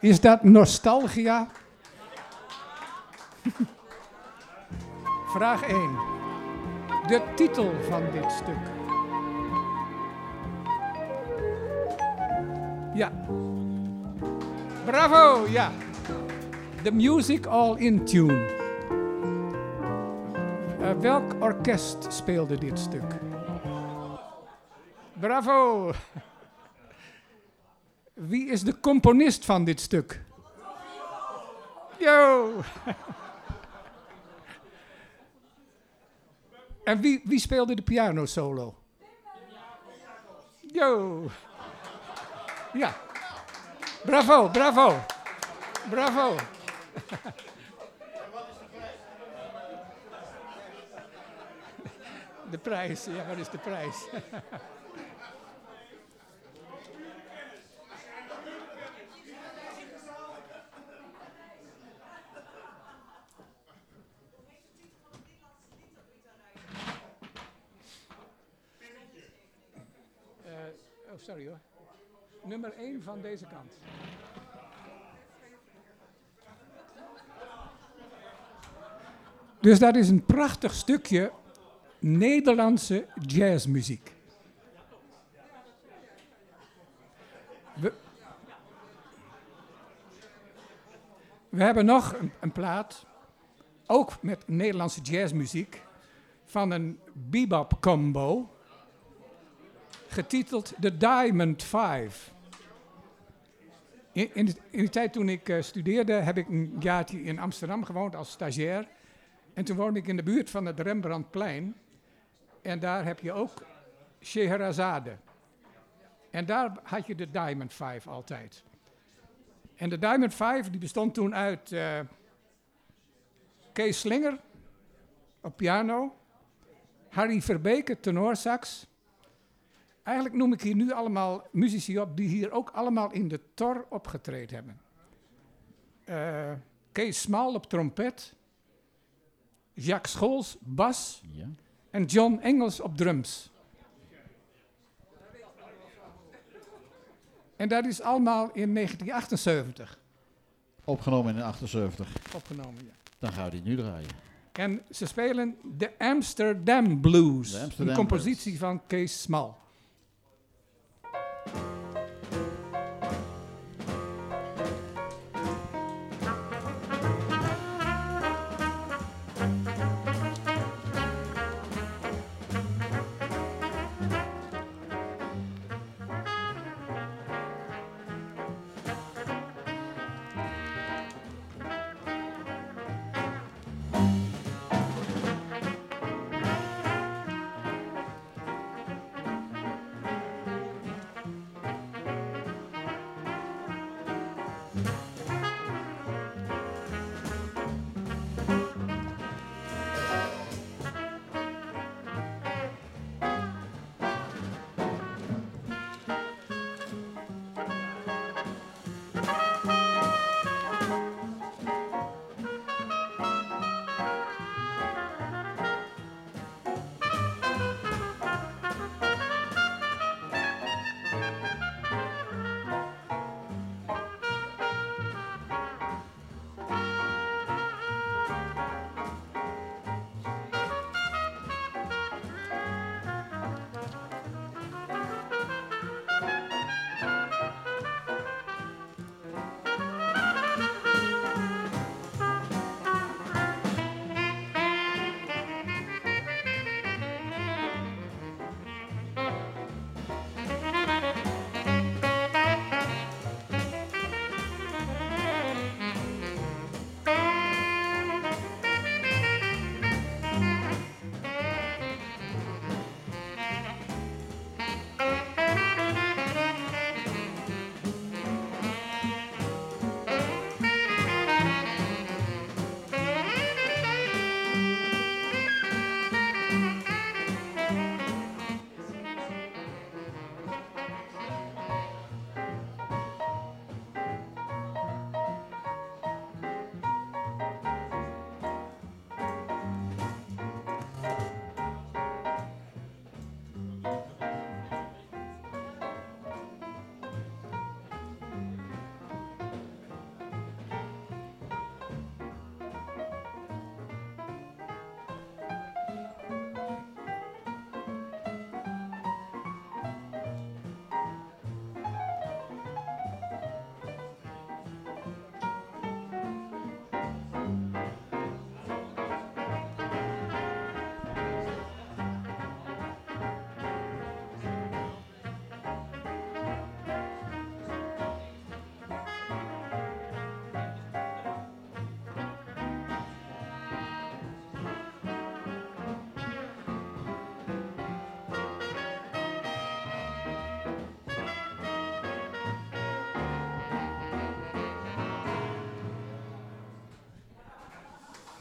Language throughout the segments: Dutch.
Is dat nostalgia? Vraag 1. De titel van dit stuk. Ja. Bravo, ja. The Music All in Tune. Uh, welk orkest speelde dit stuk? Bravo! Is de componist van dit stuk? Yo! en wie, wie speelde de piano solo? Yo! Ja. Bravo, bravo. Bravo. De prijs, ja, wat is de prijs? Sorry hoor. Nummer 1 van deze kant. Dus dat is een prachtig stukje Nederlandse jazzmuziek. We, we hebben nog een, een, plaat, ook met Nederlandse jazzmuziek, van een bebop combo, getiteld The Diamond Five. In, de, tijd toen ik uh, studeerde, heb ik een jaartje in Amsterdam gewoond als stagiair. En toen woonde ik in de buurt van het Rembrandtplein. En daar heb je ook Scheherazade. En daar had je de Diamond Five altijd. En de Diamond Five die bestond toen uit uh, Kees Slinger op piano, Harry Verbeke tenorsax. Eigenlijk noem ik hier nu allemaal muzici op die hier ook allemaal in de tor opgetreden hebben. Uh, Kees Smal op trompet, Jacques Scholz bas. Ja en John Engels op drums. En dat is allemaal in 1978. Opgenomen in 78. Opgenomen, ja. Dan gaan we die nu draaien. En ze spelen de Amsterdam Blues. De Amsterdam een compositie van Kees Smal. Thank you.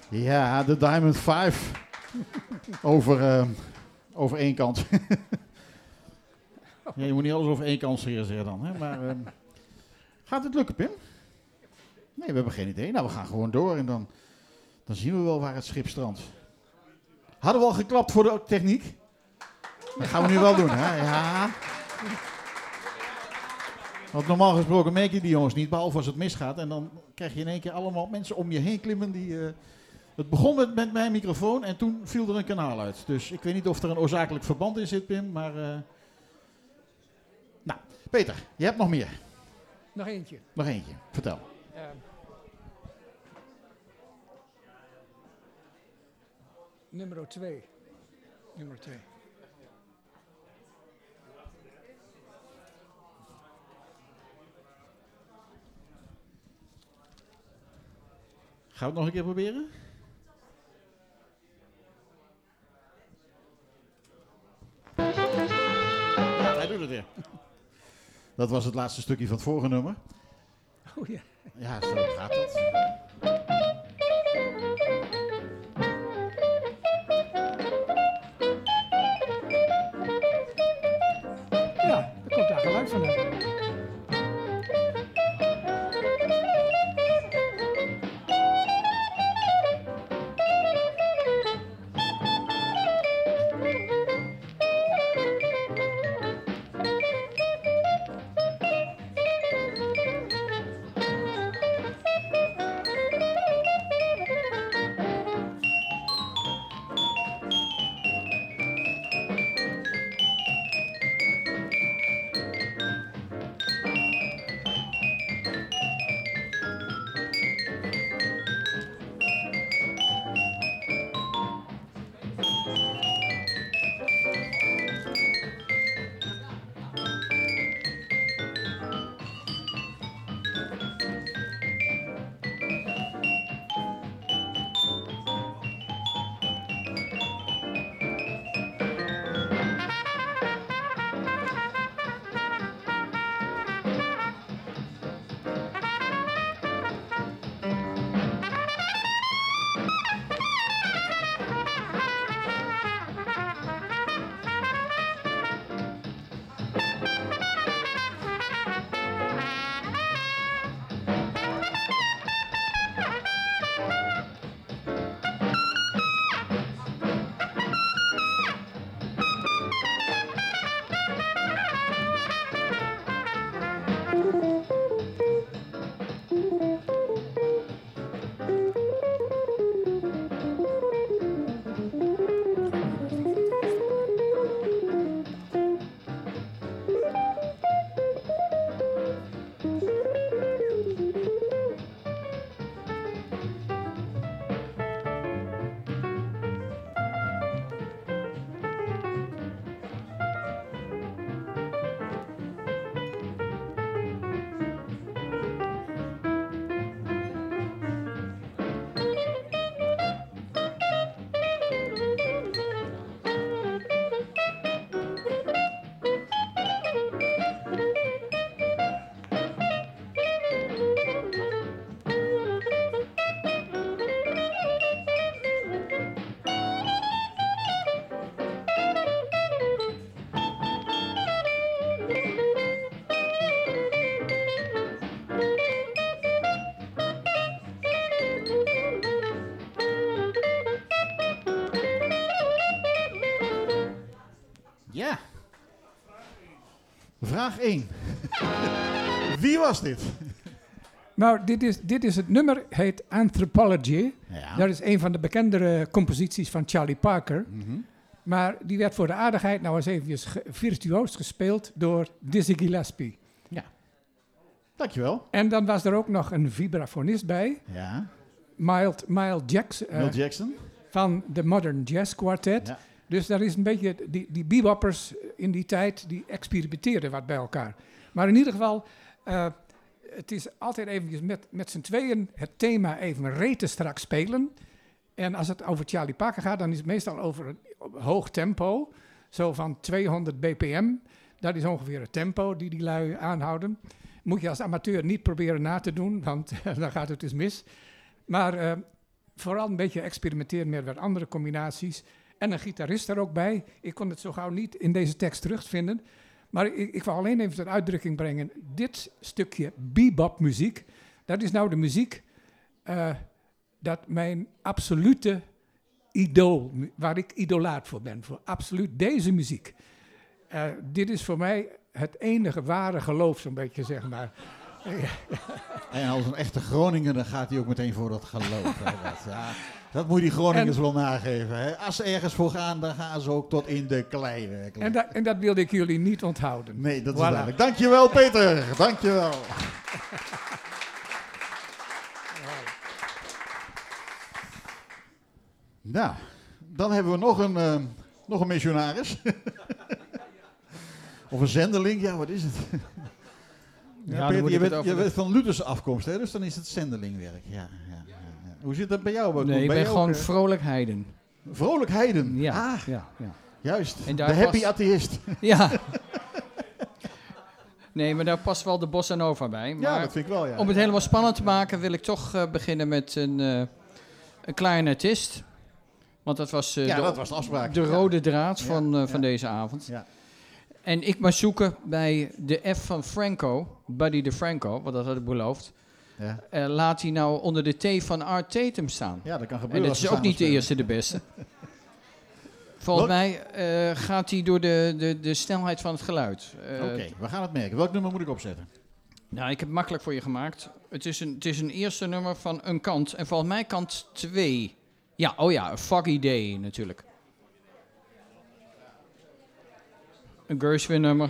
Ja, de Diamond 5. over, eh, over één kant. ja, je moet niet alles over één kant zeggen dan. Hè? Maar ehm, gaat het lukken, Pim? Nee, we hebben geen idee. Nou, we gaan gewoon door en dan, dan zien we wel waar het schip strandt. Hadden we al geklapt voor de techniek? Dat gaan we nu wel doen, hè? Ja. Want normaal gesproken merk je die jongens niet, behalve als het misgaat. En dan krijg je in één keer allemaal mensen om je heen klimmen die... eh, het begon met, met mijn microfoon en toen viel er een kanaal uit. Dus ik weet niet of er een oorzakelijk verband in zit, Pim, maar... eh, Nou, Peter, je hebt nog meer. Nog eentje. Nog eentje, vertel. Ehm. nummer 2. Nummer 2. Gaan we het nog een keer proberen? Dat was het laatste stukje van het vorige nummer. Oh ja. Ja, zo gaat het. Vraag 1. Wie was dit? Nou, dit is, dit is het nummer, heet Anthropology. Ja. Dat is een van de bekendere composities van Charlie Parker. Mhm. Maar die werd voor de aardigheid nou eens even virtuoos gespeeld door Dizzy Gillespie. Dankjewel. En dan was er ook nog een vibrafonist bij, Ja. Mild, Mild Jackson, eh, Jackson. van de Modern Jazz Quartet. Ja. Dus daar is een beetje, die, die beboppers in die tijd, die experimenteerden wat bij elkaar. Maar in ieder geval, eh, het is altijd eventjes met, met z'n tweeën het thema even rete strak spelen. En als het over Charlie Parker gaat, dan is het meestal over een hoog tempo. Zo van 200 bpm. Dat is ongeveer het tempo die die lui aanhouden. Moet je als amateur niet proberen na te doen, want dan gaat het dus mis. Maar eh, vooral een beetje experimenteren met wat andere combinaties. En een gitarist er ook bij. Ik kon het zo gauw niet in deze tekst terugvinden. Maar ik, ik wil alleen even tot uitdrukking brengen. Dit stukje bebop muziek, dat is nou de muziek uh, dat mijn absolute idool, waar ik idolaat voor ben. Voor absoluut deze muziek. Uh, dit is voor mij het enige ware geloof, zo'n beetje zeg maar. en als een echte Groninger, dan gaat hij ook meteen voor dat geloof. ja, dat moet je die Groningers wel nageven. Hè. Als ze ergens voor gaan, dan gaan ze ook tot in de klei. En, da en dat wilde ik jullie niet onthouden. Nee, dat is voilà. duidelijk. Dankjewel Peter, dankjewel. nou, dan hebben we nog een, uh, nog een missionaris. of een zendeling, ja wat is het? Ja, Peter, je, bent, je bent van Lutherse afkomst, hè? dus dan is het zendelingwerk. Ja, Hoe zit dat bij jou? Nee, ik ben gewoon uh, vrolijk heiden. Vrolijk heiden? Ja. Ah, ja, ja. Juist, de happy atheist. Ja. nee, maar daar past wel de bossa nova bij. Maar ja, dat vind ik wel, ja. Om het helemaal spannend te maken wil ik toch uh, beginnen met een, uh, een clarinetist. Want dat was, ja, de, dat was de afspraak. De rode draad van, van deze avond. Ja. En ik maar zoeken bij de F van Franco, Buddy de Franco, wat dat had ik beloofd. Ja. Uh, laat hij nou onder de T van Art Tatum staan. Ja, dat kan gebeuren. En dat is ook niet de eerste de beste. Volgens mij uh, gaat hij door de, de, de snelheid van het geluid. Uh, Oké, we gaan het merken. Welk nummer moet ik opzetten? Nou, ik heb het makkelijk voor je gemaakt. Het is een, het is een eerste nummer van een kant. En volgens mij kant 2. Ja, oh ja, een Foggy Day natuurlijk. Een Gershwin nummer.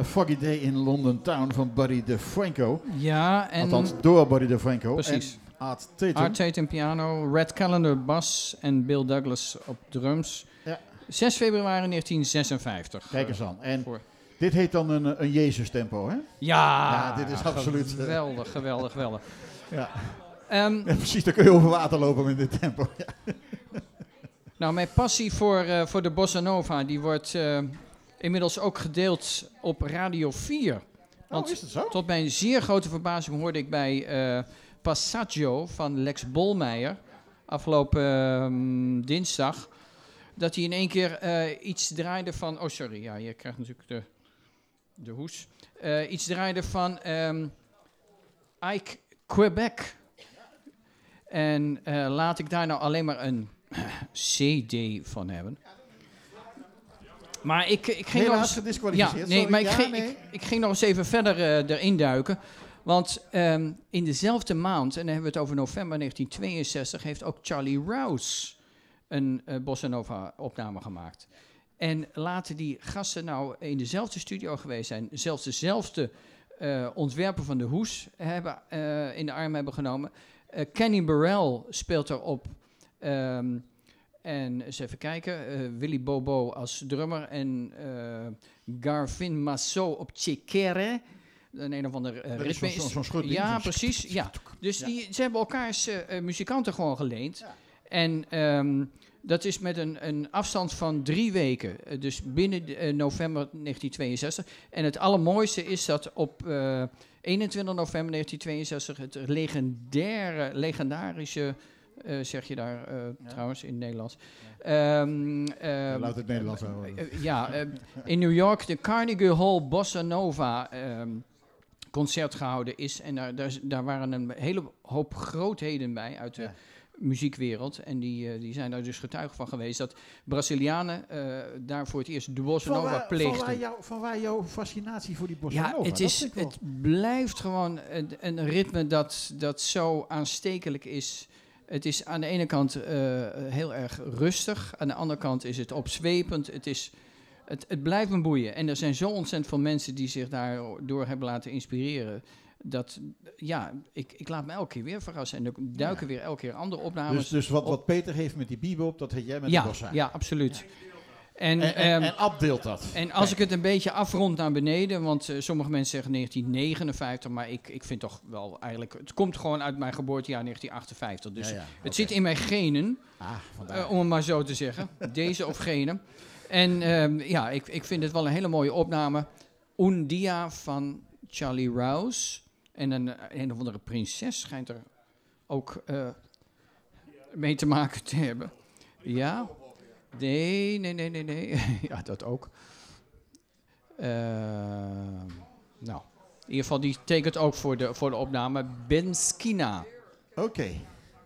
A Foggy Day in London Town van Buddy DeFranco. Ja, en... Althans, door Buddy DeFranco. Precies. En Art Tatum. Art Tatum piano, Red Calendar bas en Bill Douglas op drums. Ja. 6 februari 1956. Kijk eens aan. En Voor- dit heet dan een, een Jezus-tempo, hè? Ja, Ja, dit is absoluut, eh, Geweldig, geweldig, geweldig. Ja. Ehm, Ja, precies, dan kun je over water lopen met dit tempo. Ja. nou, mijn passie voor, eh, voor de bossa nova, die wordt eh, inmiddels ook gedeeld op Radio 4. Want oh, is dat zo? tot mijn zeer grote verbazing hoorde ik bij eh, Passaggio van Lex Bolmeijer afgelopen ehm, dinsdag dat hij in één keer eh, iets draaide van. Oh, sorry, ja, je krijgt natuurlijk de, de hoes. Eh, iets draaide van ehm, Ike Quebec. En laat ik daar nou alleen maar een CD van hebben. Maar ik, ik ging nog eens- gedisqualificeerd. ja, nee, maar ik, Ja, ging, nee. ik, ik ging nog eens even verder eh, erin duiken. Want ehm, in dezelfde maand, en dan hebben we het over november 1962, heeft ook Charlie Rouse een eh bossa nova opname gemaakt. En laten die gasten nou in dezelfde studio geweest zijn, zelfs dezelfde eh ontwerper van de hoes hebben, in de arm hebben genomen. Kenny Burrell speelt erop. ehm, en eens even kijken, eh, Willy Bobo als drummer en eh, Garvin Massot op Tjekere. Een een of ander is ritme. zo'n- schutding. ja, precies. Ja. Dus Ja. die, ze hebben elkaars muzikanten gewoon geleend. Ja. En ehm, dat is met een, een afstand van drie weken. Dus binnen november 1962. En het allermooiste is dat op eh, 21 november 1962 het legendaire, legendarische, eh, zeg je daar eh, trouwens in het Nederlands. Ehm, Ja, ehm, Laat het Nederlands houden. eh, eh, ja, eh, in New York de Carnegie Hall Bossa Nova ehm, concert gehouden is. En daar, daar, waren een hele hoop grootheden bij uit de Ja. muziekwereld. En die, die zijn daar dus getuige van geweest dat Brazilianen eh, daar voor het eerst de Bossa Van Nova waar, van, pleegden. waar jou, van waar jouw fascinatie voor die bossa Ja, nova? het, Dat is, het blijft gewoon een, een ritme dat, dat zo aanstekelijk is. Het is aan de ene kant eh, heel erg rustig, aan de andere kant is het opzwepend. Het, is, het, het blijft me boeien. En er zijn zo ontzettend veel mensen die zich daardoor hebben laten inspireren. Dat, ja, ik, ik laat me elke keer weer verrassen. En er duiken weer elke keer andere opnames. Dus, dus wat, op- wat Peter heeft met die bebop, dat heb jij met de ja, bossa. ja, absoluut. En, En, en, ehm, en dat. en als ik het een beetje afrond naar beneden, want eh, sommige mensen zeggen 1959, maar ik, ik vind toch wel eigenlijk, het komt gewoon uit mijn geboortejaar 1958. Dus Ja, ja, het zit in mijn genen, Ah, eh, om het maar zo te zeggen. Deze of gene. En ehm, ja, ik, ik vind het wel een hele mooie opname. Un Dia van Charlie Rouse. En een, een of andere prinses schijnt er ook eh, mee te maken te hebben. Ja? Nee, nee, nee, nee, nee. ja, dat ook. Ehm, nou, in ieder geval, die tekent ook voor de, voor de opname Benskina. Oké.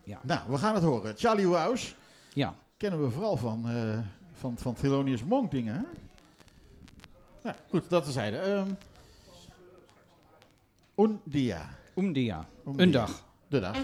Ja. Nou, we gaan het horen. Charlie Rouse Ja. kennen we vooral van, eh van, van Thelonious Monk dingen. Hè? Nou, goed, dat terzijde. Ehm un dia. Een dag. De dag.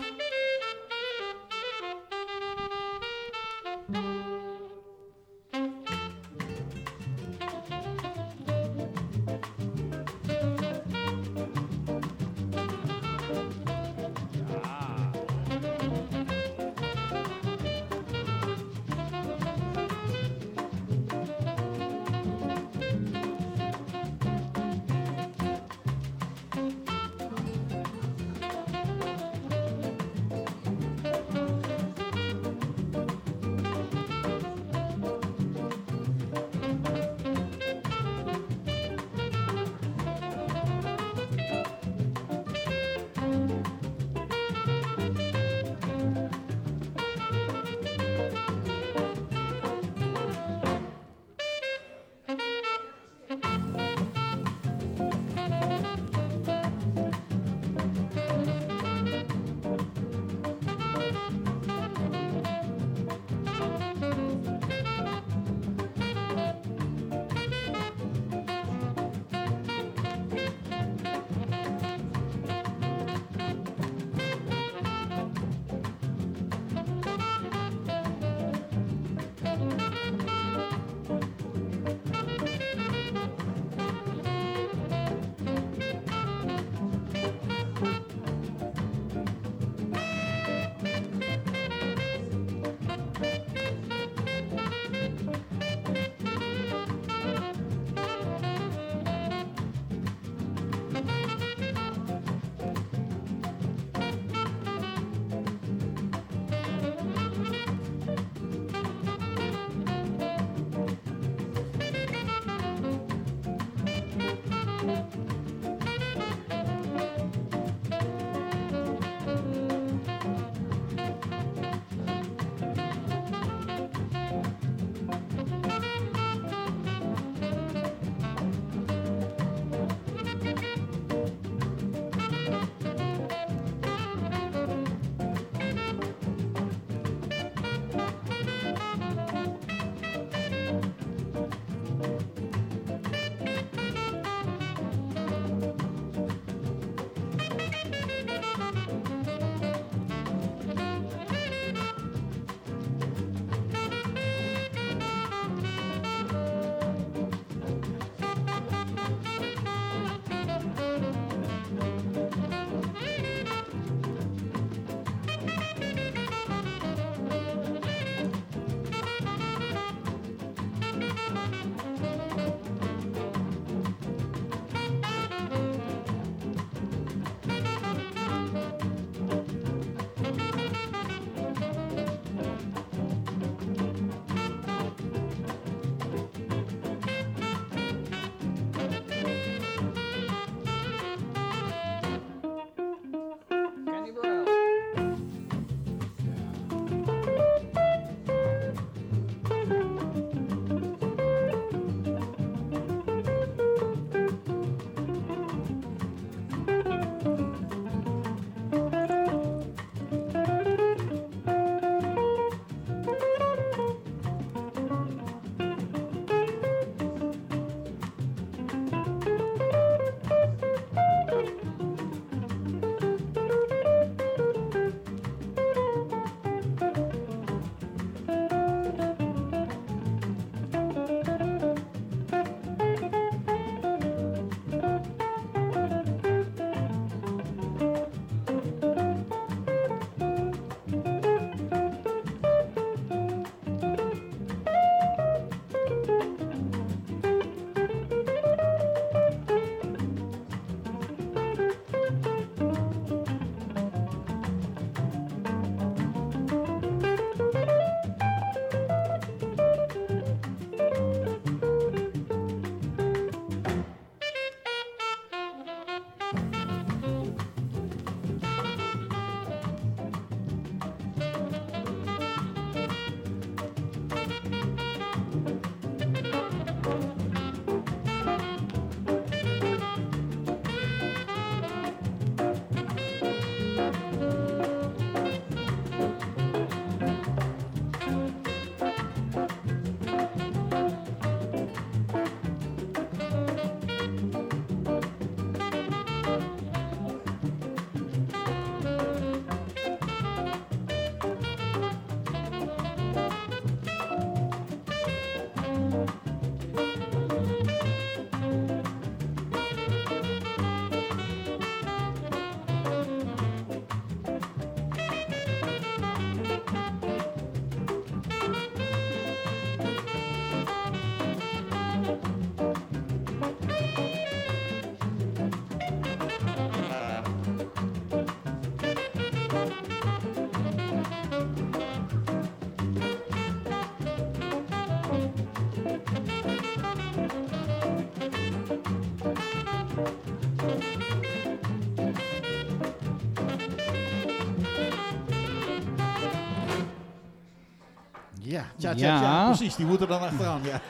Ja, ja, precies. Die moeten dan achteraan, ja.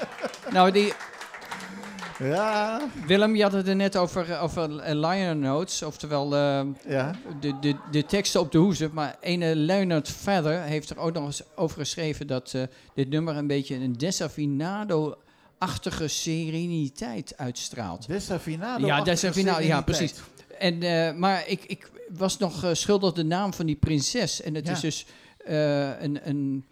nou, die... Ja. Willem, je had het er net over, over liner notes, oftewel uh, ja. de, de, de teksten op de hoezen. Maar ene Leonard Feather heeft er ook nog eens over geschreven dat uh, dit nummer een beetje een desafinado-achtige sereniteit uitstraalt. Desafinado? Ja, desafinado, ja, precies. En, uh, maar ik, ik was nog schuldig de naam van die prinses. En het is dus een een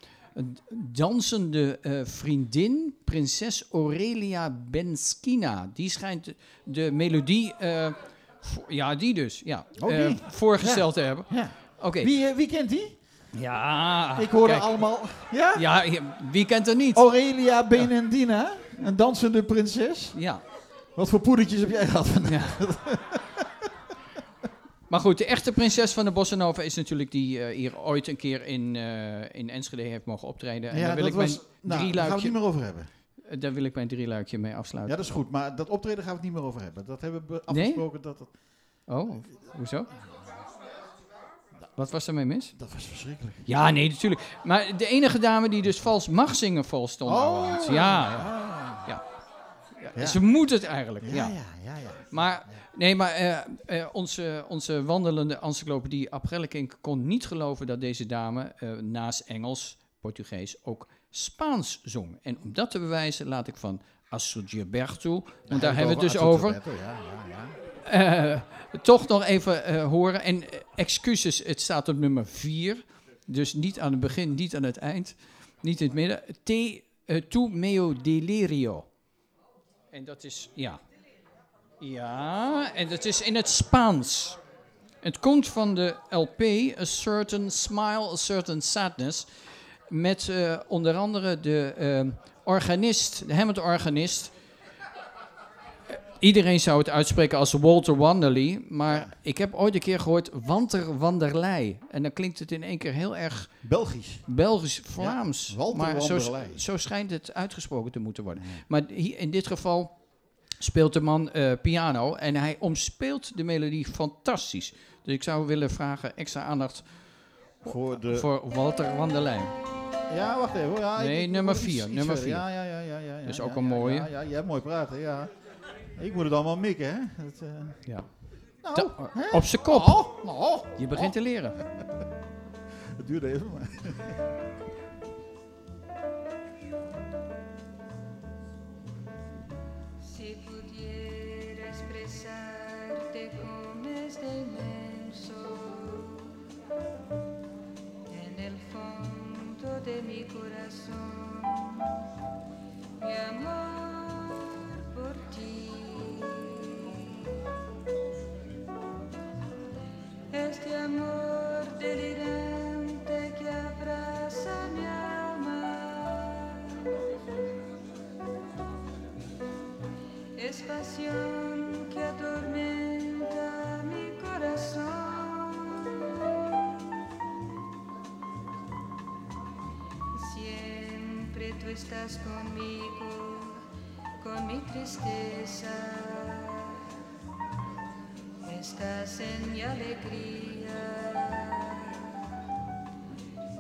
dansende uh, vriendin, prinses Aurelia Benskina. Die schijnt de melodie, uh, ja, die dus, ja, uh, voorgesteld ja. te hebben. Ja. Oké. Wie, wie kent die? Ja. Ik hoorde allemaal. Ja? Ja, wie kent er niet? Aurelia Benendina, een dansende prinses. Ja. Wat voor poedertjes heb jij gehad vandaag? Ja. Maar goed, de echte prinses van de Bossa Nova is natuurlijk die uh, hier ooit een keer in, uh, in Enschede heeft mogen optreden. En ja, daar wil ik was, mijn nou, drie gaan we het niet meer over hebben. Uh, daar wil ik mijn drie luikje mee afsluiten. Ja, dat is goed. Maar dat optreden gaan we het niet meer over hebben. Dat hebben we afgesproken nee? dat het... Oh, hoezo? Wat was er mee mis? Dat was verschrikkelijk. Ja, nee, natuurlijk. Maar de enige dame die dus vals mag zingen, vals stond. Oh, ja, ja. ja. Ja. Ze moet het eigenlijk. Ja, ja, ja. ja, Maar Nee, maar uh, uh, onze, onze wandelende encyclopedie Aprellekink kon niet geloven dat deze dame uh, naast Engels, Portugees ook Spaans zong. En om dat te bewijzen laat ik van Astrid Gilberto, want daar hebben we het dus over, ja, ja, ja. toch nog even horen. En excuses, het staat op nummer 4, dus niet aan het begin, niet aan het eind, niet in het midden. Te tu meo delirio. En dat is, ja, ja, en het is in het Spaans. Het komt van de LP A Certain Smile, A Certain Sadness. Met uh, onder andere de uh, organist, de Hammond-organist. Iedereen zou het uitspreken als Walter Wanderley. Maar ik heb ooit een keer gehoord Wanter Wanderlei. En dan klinkt het in één keer heel erg... Belgisch. Belgisch-Vlaams. Ja, Walter maar zo, zo, schijnt het uitgesproken te moeten worden. Maar hier, in dit geval speelt de man uh, piano en hij omspeelt de melodie fantastisch. Dus ik zou willen vragen extra aandacht voor, de... voor Walter van der Lijn. Ja, wacht even. Ja, nee, nummer 4. Nummer 4. Ja, ja, ja, ja, ja. Dus ja, ook een mooie. Ja, ja, je hebt mooi praten, ja. Ik moet het allemaal mikken, hè? Dat, uh... Ja. Nou, op zijn kop. Oh, oh, je begint oh. te leren. Het duurde even, maar. de mi corazón, mi amor estás conmigo, con mi tristeza. Estás en mi alegría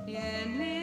y en mi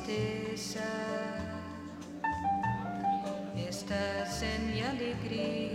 tristeza. Estás en mi alegría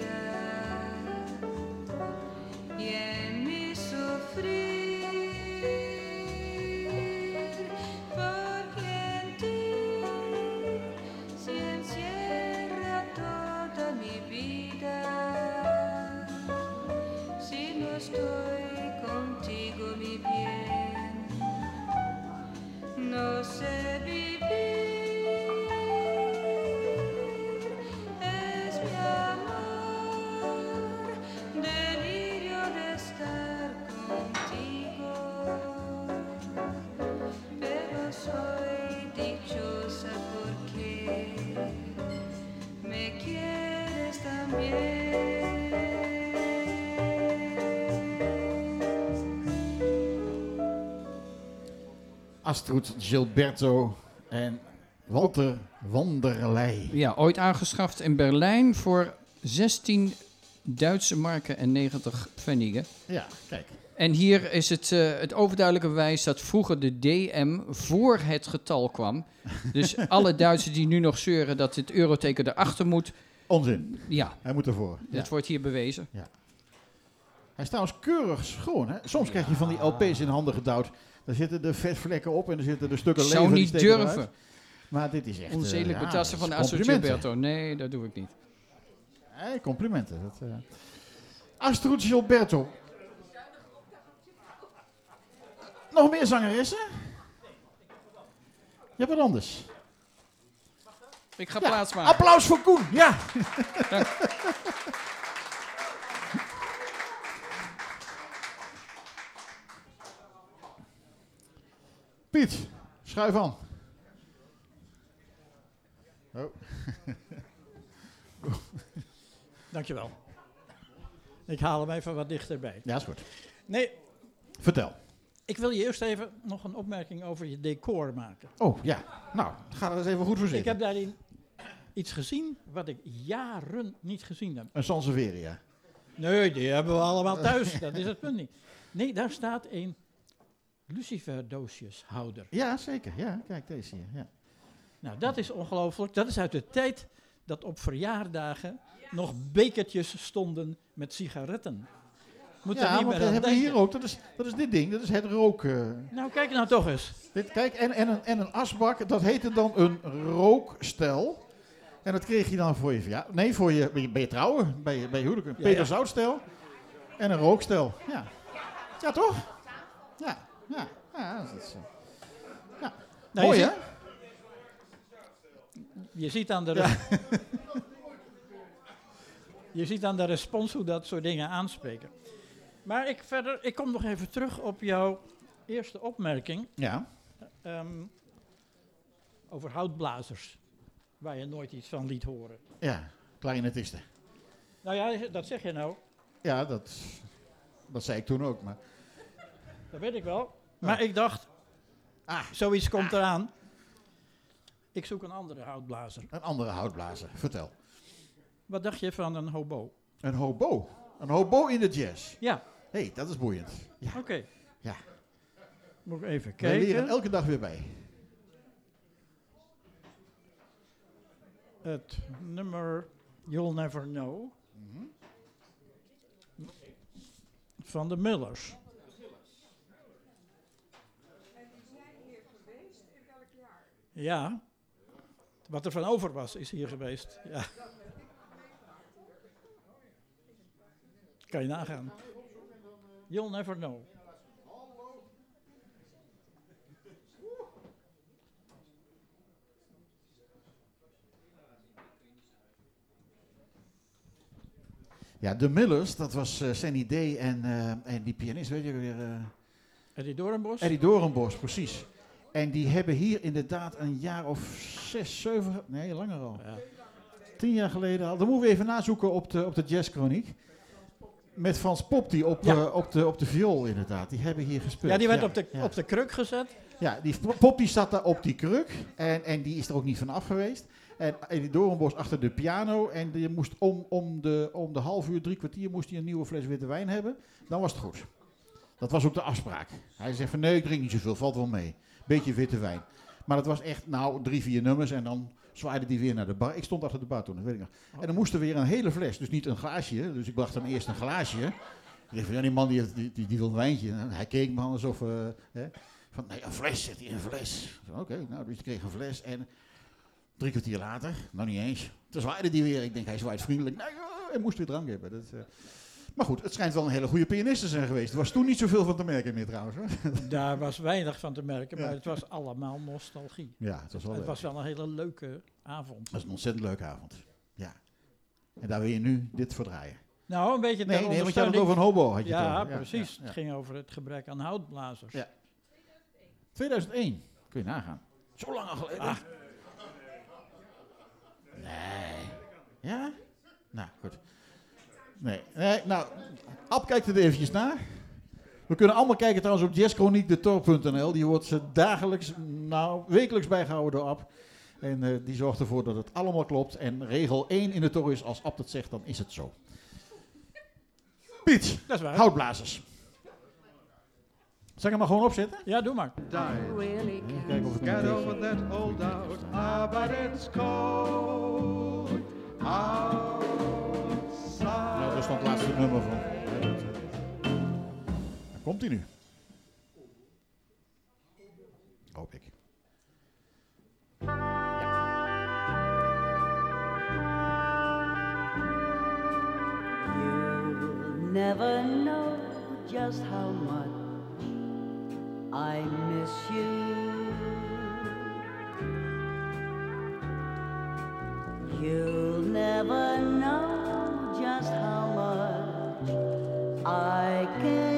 Astrud Gilberto en Walter Wanderlei. Ja, ooit aangeschaft in Berlijn voor 16 Duitse marken en 90 pfennigen. Ja, kijk. En hier is het, eh, het overduidelijke bewijs dat vroeger de DM voor het getal kwam. Dus alle Duitsers die nu nog zeuren dat het euroteken erachter moet, Onzin. ja, Hij moet ervoor. Ja. dat wordt hier bewezen. Hij is trouwens keurig schoon. Hè? Soms krijg je van die LP's in handen gedouwd. Daar zitten de vetvlekken op en er zitten de stukken Zou lever die niet steken eruit. durven. Maar dit is echt... eh, Onzedelijk ja, betasten van Astro. Gilberto. Nee, dat doe ik niet. Hey, complimenten. Dat, eh. Astrud Gilberto. Nog meer zangeressen? Ja, wat anders. Ik ga Ja, plaatsmaken. Applaus voor Koen. Ja. Piet, schuif aan. Oh. Dankjewel. Ik haal hem even wat dichterbij. Ja, is goed. Nee, Vertel. ik wil je eerst even nog een opmerking over je decor maken. Oh, ja. Nou, ga er eens even goed voor Ik zitten. heb daarin iets gezien wat ik jaren niet gezien heb. Een Sanseveria. Nee, die hebben we allemaal thuis. dat is het punt niet. Nee, daar staat een luciferdoosjeshouder. Ja, zeker. Ja, kijk deze hier. Ja. Nou, dat is ongelooflijk. Dat is uit de tijd dat op verjaardagen nog bekertjes stonden met sigaretten. Moet ja, want dat hebben we hier ook. Dat is, dat is dit ding. Dat is het rook... eh, Nou, kijk nou toch eens. Dit, kijk, en, en, een, en een asbak, dat heette dan een rookstel. En dat kreeg je dan voor je verjaardag. Nee, voor je, bij je, bij je trouwen, bij je, bij je huwelijk. Een Ja, ja. En een rookstel. Ja, ja toch? Ja, ja. ja, dat is, eh, ja. Nou, Mooi je hè? ziet- Je ziet aan de, je ziet aan de respons hoe dat soort dingen aanspreken. Maar ik, verder, ik kom nog even terug op jouw eerste opmerking Ja. ehm, over houtblazers, waar je nooit iets van liet horen. Ja, clarinetisten. Nou ja, dat zeg je nou, Ja, dat, dat zei ik toen ook. Maar dat weet ik wel. Maar ik dacht, Ah. zoiets komt eraan. Ik zoek een andere houtblazer. een andere houtblazer, vertel. Wat dacht je van een hobo? Een hobo. Een hobo in de jazz. Ja, Hé, hey, dat is boeiend. Ja. oké. Ja. Moet ik even Wij leren kijken. elke dag weer bij. Het nummer You'll Never Know. Van de Millers. Ja. Wat er van over was, is hier geweest. Ja. Kan je nagaan. You'll never know. Ja, de Millers, dat was eh Sandy Day en, eh, en die pianist, weet je weer, eh Eddie Doornbos? Eddie Doornbos, precies. En die hebben hier inderdaad een jaar of zes, zeven, nee, langer al. Ja. Tien jaar geleden al. Dan moeten we even nazoeken op de, op de jazzchroniek. Met Frans Pop, die op, Ja. eh, op, de, op de viool inderdaad. Die hebben hier gespeeld. ja, die werd op, de, op de kruk gezet. Ja, die Pop die zat daar op die kruk en, en die is er ook niet van af geweest. En Eddie Doornbos achter de piano en die moest om, om, de, om de half uur, drie kwartier moest hij een nieuwe fles witte wijn hebben. Dan was het goed. Dat was ook de afspraak. Hij zegt van nee, ik drink niet zoveel, valt wel mee. Beetje witte wijn. Maar dat was echt, nou, drie, vier nummers en dan zwaaide die weer naar de bar. Ik stond achter de bar toen, dat weet ik nog. En dan moest er weer een hele fles, dus niet een glaasje. Dus ik bracht hem eerst een glaasje. Ik dacht ja, die man die, die, die, wil een wijntje. En hij keek me alsof, eh, van, nee, een fles, zegt hij, een fles. Oké, nou, dus ik kreeg een fles en drie kwartier later, nou niet eens, toen zwaaide die weer. Ik denk, hij zwaait vriendelijk. Nee, oh, hij moest weer drank hebben. Dat, eh, maar goed, het schijnt wel een hele goede pianist te zijn geweest. Er was toen niet zoveel van te merken meer trouwens. Hoor. Daar was weinig van te merken, maar Ja. het was allemaal nostalgie. Ja, het was wel Het leuk. was wel een hele leuke avond. Het was een ontzettend leuke avond. Ja. En daar wil je nu dit voor draaien. Nou, een beetje Nee, nee, want je had het over een hobo. Had je Ja, over. precies. ja, Het ja. ging over het gebrek aan houtblazers. Ja. 2001. Kun je nagaan. Zo lang al geleden. Ah. Nee. Ja? Nou, goed. Nee. nee nou, Ab kijkt er eventjes naar. We kunnen allemaal kijken trouwens op jazzchroniekdetor.nl. Die wordt ze dagelijks, nou wekelijks bijgehouden door Ab. En eh, die zorgt ervoor dat het allemaal klopt. En regel 1 in de tor is, als Ab het zegt, dan is het zo. Piet, Dat is waar. houtblazers. Zal ik hem maar gewoon opzetten? Ja, doe maar. really kijken of Get een over that old doubt. Ah, but it's cold. Dan het laatste nummer van. Komt hij nu. Hoop ik. You'll never know just how much I miss you. You'll never I can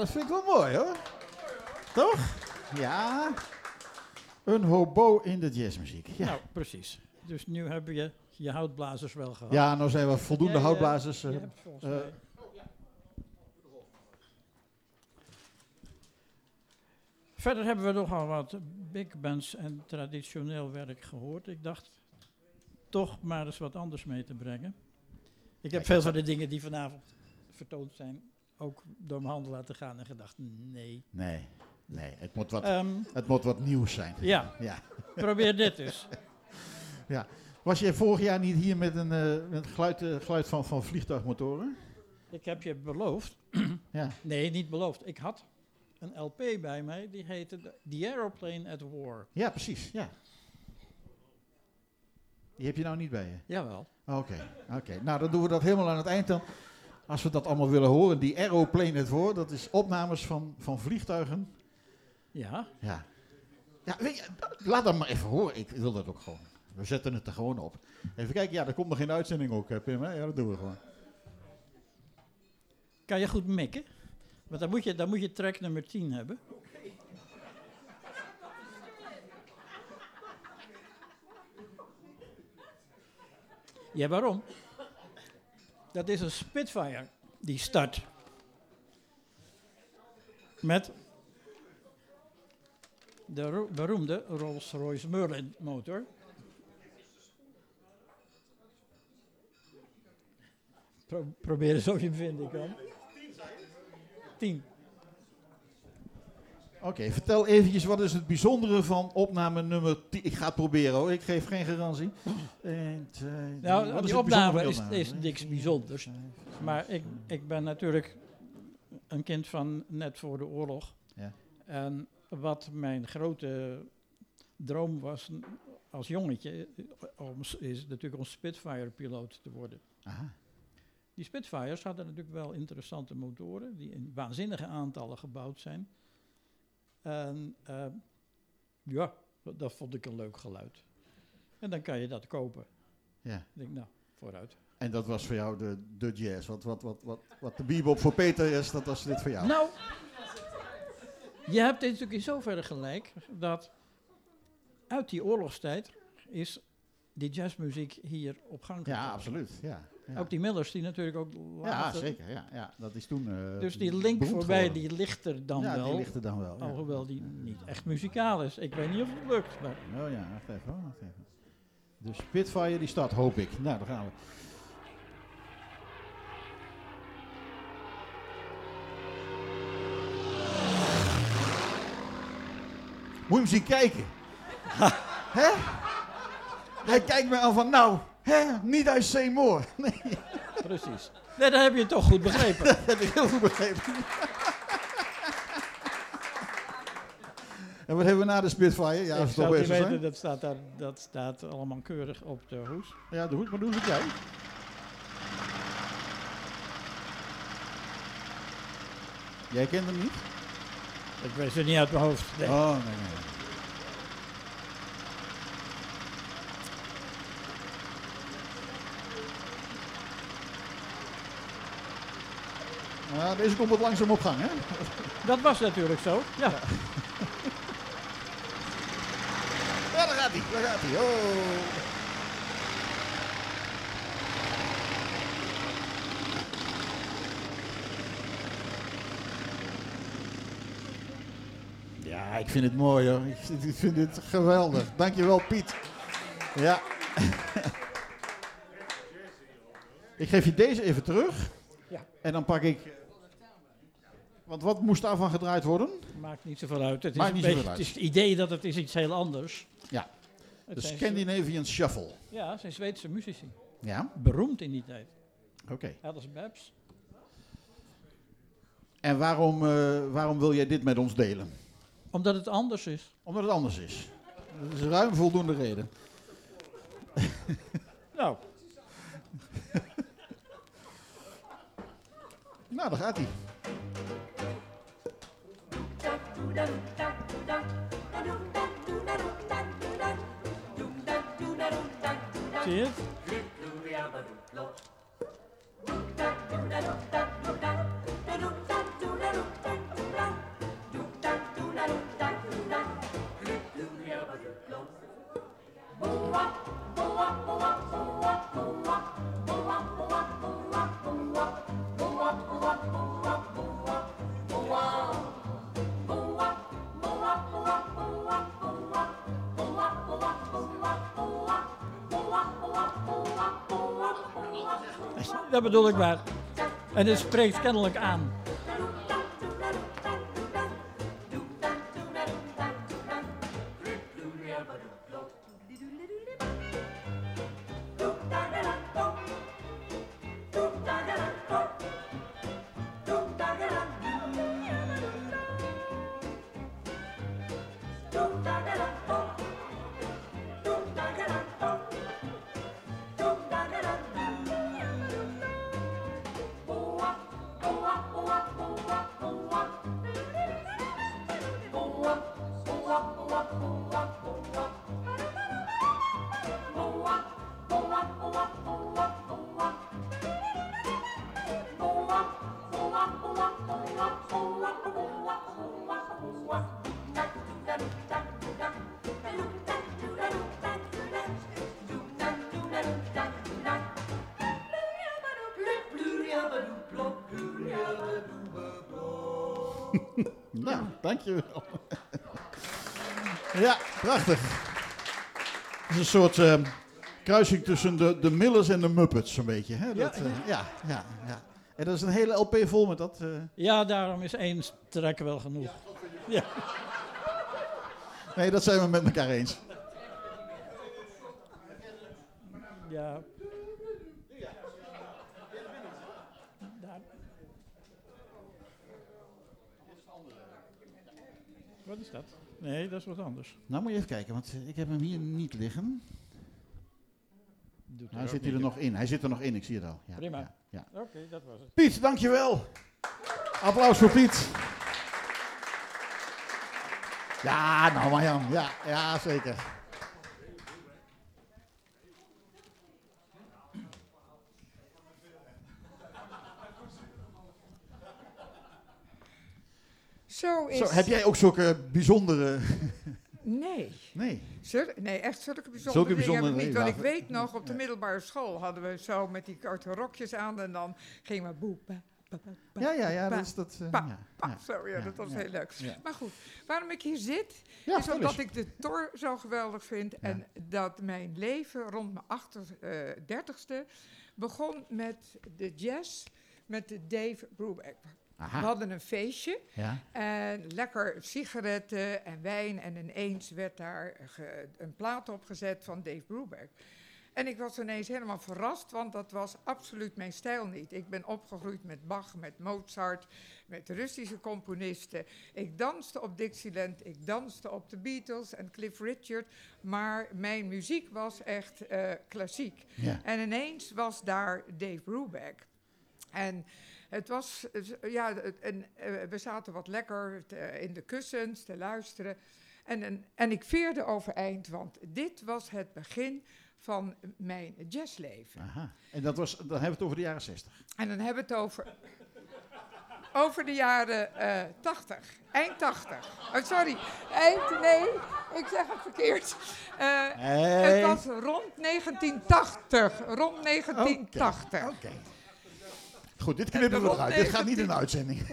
dat vind ik wel mooi hoor. Toch? Ja. Een hobo in de jazzmuziek. Ja. Nou, precies. Dus nu heb je je houtblazers wel gehad. Ja, nou zijn we voldoende Jij, eh, houtblazers. eh, mij- Verder hebben we nogal wat big bands en traditioneel werk gehoord. Ik dacht toch maar eens wat anders mee te brengen. Ik heb veel van de dingen die vanavond vertoond zijn ook door mijn handen laten gaan en gedacht, nee. nee, nee. Het moet, wat, Ehm, het moet wat nieuws zijn. ja, Ja. probeer dit dus. Was je vorig jaar niet hier met een eh, met geluid, eh, geluid van, van vliegtuigmotoren? Ik heb je beloofd, Ja. nee, niet beloofd. Ik had een LP bij mij, die heette The- The Aeroplane at War. Ja, precies. Ja. Die heb je nou niet bij je? Jawel. Oké, oké. Nou, dan doen we dat helemaal aan het eind dan. Als we dat allemaal willen horen, die aeroplane het voor, dat is opnames van, van vliegtuigen. Ja. Ja. Ja, weet je, laat dat maar even horen. Ik wil dat ook gewoon. We zetten het er gewoon op. Even kijken, ja, er komt nog geen uitzending ook, hè, Pim. Hè? Ja, dat doen we gewoon. Kan je goed mikken? Want dan moet je, dan moet je track nummer 10 hebben. Ja, waarom? Dat is een Spitfire die start. Met de ro- beroemde Rolls-Royce Merlin motor. Pro- probeer eens of je hem vinden kan. 10. Oké, vertel eventjes wat is het bijzondere van opname nummer 10. Ik ga het proberen hoor, ik geef geen garantie. Twee, drie. Nou, Wat bijzondere opname is, die opname? is niks bijzonders. Maar ik, ik ben natuurlijk een kind van net voor de oorlog. Ja. En wat mijn grote droom was als jongetje, eh, om, is natuurlijk om Spitfire-piloot te worden. Aha. Die Spitfires hadden natuurlijk wel interessante motoren, die in waanzinnige aantallen gebouwd zijn. En eh, ja, dat, dat vond ik een leuk geluid. En dan kan je dat kopen. Ja. Ik denk, nou, vooruit. En dat was voor jou de, de jazz. Wat, wat, wat, wat, wat de bebop voor Peter is, dat was dit voor jou. Nou, je hebt natuurlijk in zoverre gelijk dat uit die oorlogstijd is die jazzmuziek hier op gang gekomen. ja, absoluut. Ja, ja. Ook die Millers die natuurlijk ook ja zeker. Ja, ja. Dat is toen. eh, Dus die link voorbij, geworden. die ligt er dan ja, wel. die ligt er dan wel. Ja. Alhoewel die niet echt muzikaal is. Ik weet niet of het lukt. Maar Oh ja, wacht even. hoor, Wacht even. De Spitfire die staat, hoop ik. Nou, daar gaan we. Moet je hem zien kijken. hè? Hij kijkt me aan van, nou, hè? niet uit Seymour. Nee, precies. Nee, dat heb je toch goed begrepen. dat heb ik heel goed begrepen. en wat hebben we na de Spitfire? Ja, ik zou het bezig weten, dat staat, daar, dat staat allemaal keurig op de hoes. Ja, doe het, maar doe het jij. Jij kent hem niet? Ik weet het niet uit mijn hoofd. Nee. Oh, nee, nee. Ja, deze komt wat langzaam op gang, hè? Dat was natuurlijk zo. Ja. Ja, daar gaat hij, daar gaat hij. Oh. Ja, ik vind het mooi hoor. Ik, vind- ik vind het geweldig. Dankjewel Piet. Ja. ik geef je deze even terug. Ja. En dan pak ik... Want wat moest daarvan gedraaid worden? Maakt niet zoveel uit. Het is, Maakt een niet beetje, het is het idee dat het is iets heel anders. Ja. Het De Scandinavian Shuffle. Ja, zijn Zweedse muzici. Ja, Beroemd in die tijd. oké. Alice Babs. En waarom, eh, waarom wil jij dit met ons delen? Omdat het anders is. Omdat het anders is. Dat is ruim voldoende reden. Nou, Nou, daar gaat hij. Zie Dat bedoel ik maar. En het spreekt kennelijk aan. Dankjewel. ja, prachtig. Het is een soort eh, kruising tussen de, de Millers en de Muppets, zo'n beetje. Hè? Dat, Ja, eh, ja, ja, ja. En dat is een hele LP vol met dat. eh, Ja, daarom is één trek wel genoeg. Ja. Nee, dat zijn we met elkaar eens. ja. Wat is dat? Nee, dat is wat anders. Nou moet je even kijken, want eh, ik heb hem hier niet liggen. Doet Nou, ook zit hij er nog in. Hij zit er nog in, ik zie het al. Ja, Prima. ja, ja. Oké, dat was het. Piet, dankjewel. Applaus voor Piet. Ja, nou Marjan. Ja, ja, zeker. Zo is... Zo, heb jij ook zulke bijzondere... Nee. Nee. Nee, echt zulke bijzondere Zulke dingen bijzondere niet. dingen, Want ik weet nog, op de middelbare school hadden we zo met die korte rokjes aan en dan gingen we boe, ba, ba, ba, ba, Ja, ja, ja. Dat is dat... eh, pa, ja, pa. ja. Zo, ja, ja, dat was ja, heel leuk. Maar goed, waarom ik hier zit, is omdat ik de Tor zo geweldig vind. En dat mijn leven rond mijn 38ste begon met de jazz, met de Dave Brubeck. We hadden een feestje Ja. en lekker sigaretten en wijn. En ineens werd daar een plaat opgezet van Dave Brubeck. En ik was ineens helemaal verrast, want dat was absoluut mijn stijl niet. Ik ben opgegroeid met Bach, met Mozart, met Russische componisten. Ik danste op Dixieland, ik danste op de Beatles en Cliff Richard. Maar mijn muziek was echt eh, klassiek. Ja. En ineens was daar Dave Brubeck. En het was, ja, het- en, eh, we zaten wat lekker te- in de kussens te luisteren. En, en, en ik veerde overeind, want dit was het begin van mijn jazzleven. Aha. En dat was, dan hebben we het over de jaren 60. En dan hebben we het over, over de jaren eh 80, eind 80. Oh, sorry, eind, nee, ik zeg het verkeerd. Eh. Het was rond 1980, rond 1980. Oké. Goed, dit knippen we eruit. Dit gaat niet in de uitzending.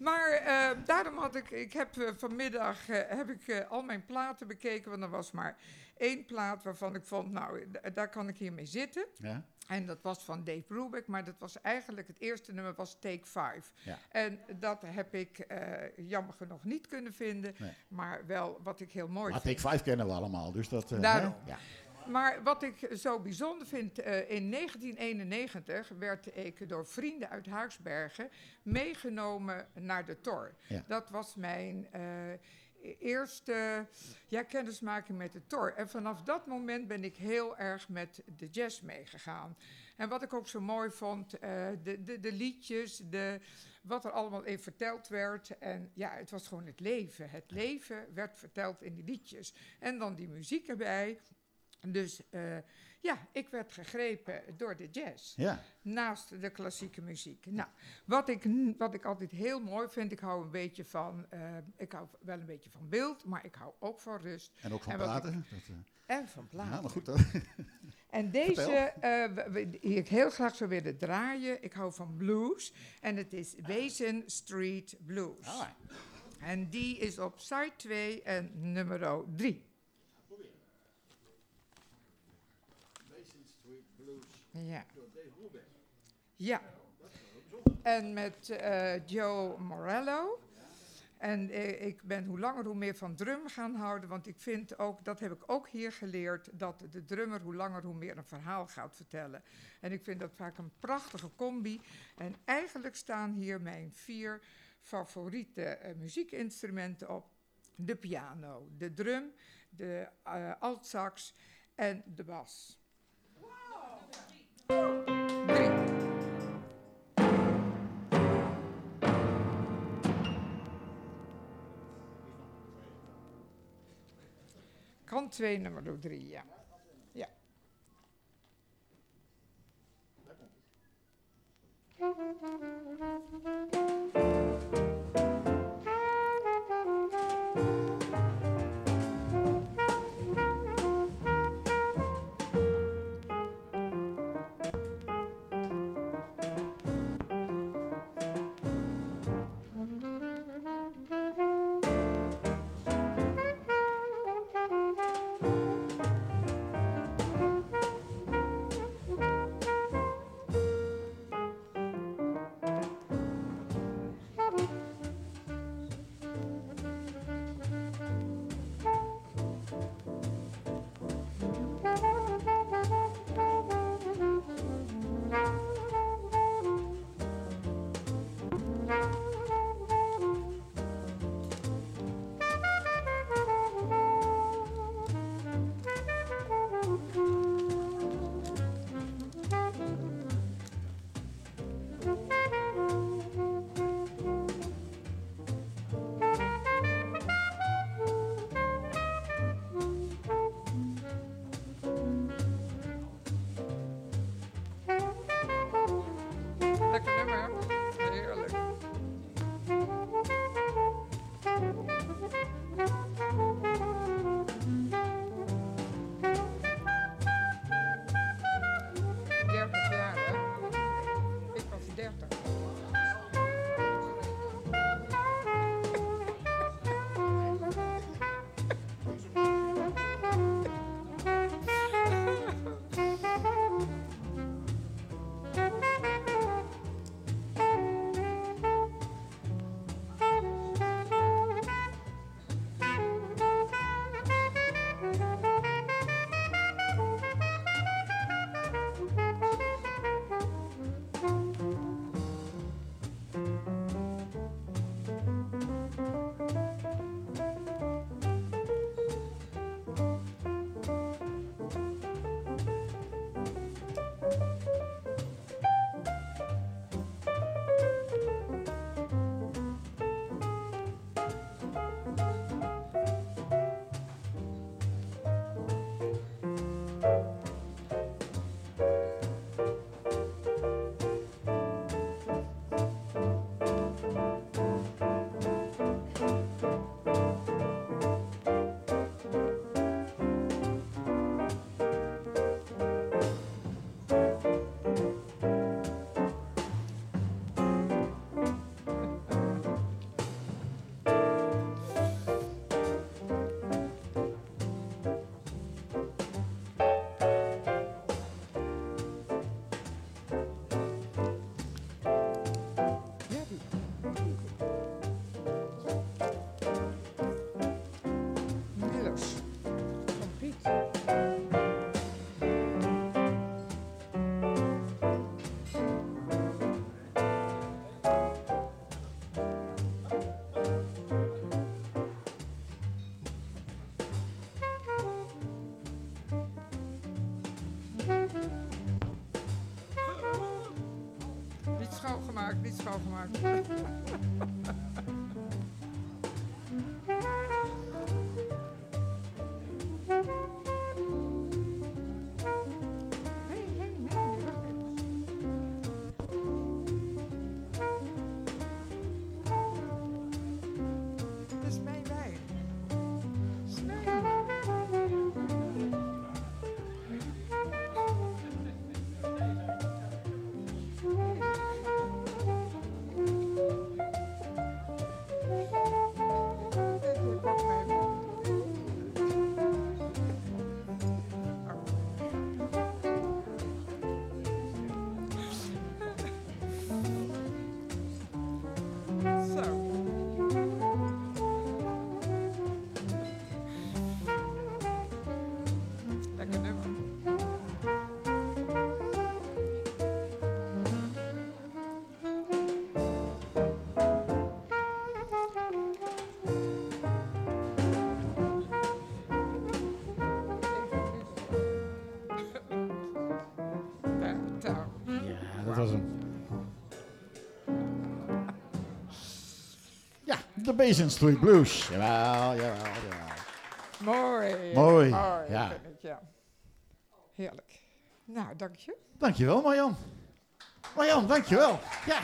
Maar eh, daarom had ik, ik heb eh, vanmiddag eh, heb ik, al mijn platen bekeken, want er was maar één plaat waarvan ik vond, nou, daar kan ik hiermee zitten. Ja. En dat was van Dave Brubeck, maar dat was eigenlijk het eerste nummer was Take Five. Ja. En dat heb ik jammer genoeg niet kunnen vinden, Nee. maar wel wat ik heel mooi Maar vind. Take 5 kennen we allemaal, dus dat... Daarom. hè? Ja. Maar wat ik zo bijzonder vind, eh, in 1991 werd ik door vrienden uit Huisbergen meegenomen naar de Tor. Ja. Dat was mijn eh, eerste ja, kennismaking met de Tor. En vanaf dat moment ben ik heel erg met de jazz meegegaan. En wat ik ook zo mooi vond, eh, de, de, de liedjes, de, wat er allemaal in verteld werd. En ja, het was gewoon het leven. Het leven werd verteld in die liedjes. En dan die muziek erbij. Dus eh, ja, ik werd gegrepen door de jazz. ja. Naast de klassieke muziek. Nou, wat ik, wat ik altijd heel mooi vind, ik hou een beetje van, eh, ik hou wel een beetje van beeld, maar ik hou ook van rust En ook van En. Dat, eh, en van ja, platen. maar goed. dan. En deze, die ik heel graag zou willen draaien, ik hou van blues. En het is Wezen Street Blues. Ah. En die is op site 2 en nummer 3. Ja. Ja. En met eh, Joe Morello. En eh, ik ben hoe langer hoe meer van drum gaan houden, want ik vind ook, dat heb ik ook hier geleerd, dat de drummer hoe langer hoe meer een verhaal gaat vertellen. En ik vind dat vaak een prachtige combi. En eigenlijk staan hier mijn vier favoriete eh, muziekinstrumenten op. De piano, de drum, de eh altsax en de bas. Drie. Kan twee nummer drie, ja. ja. Schoongemaakt, niet schoongemaakt. De Basin Street Blues. Jawel, jawel, jawel. Mooi. Mooi, ja. ja. vind ik, ja. Heerlijk. Nou, dank je. Dankjewel Marjan. Marjan, dankjewel. Ja.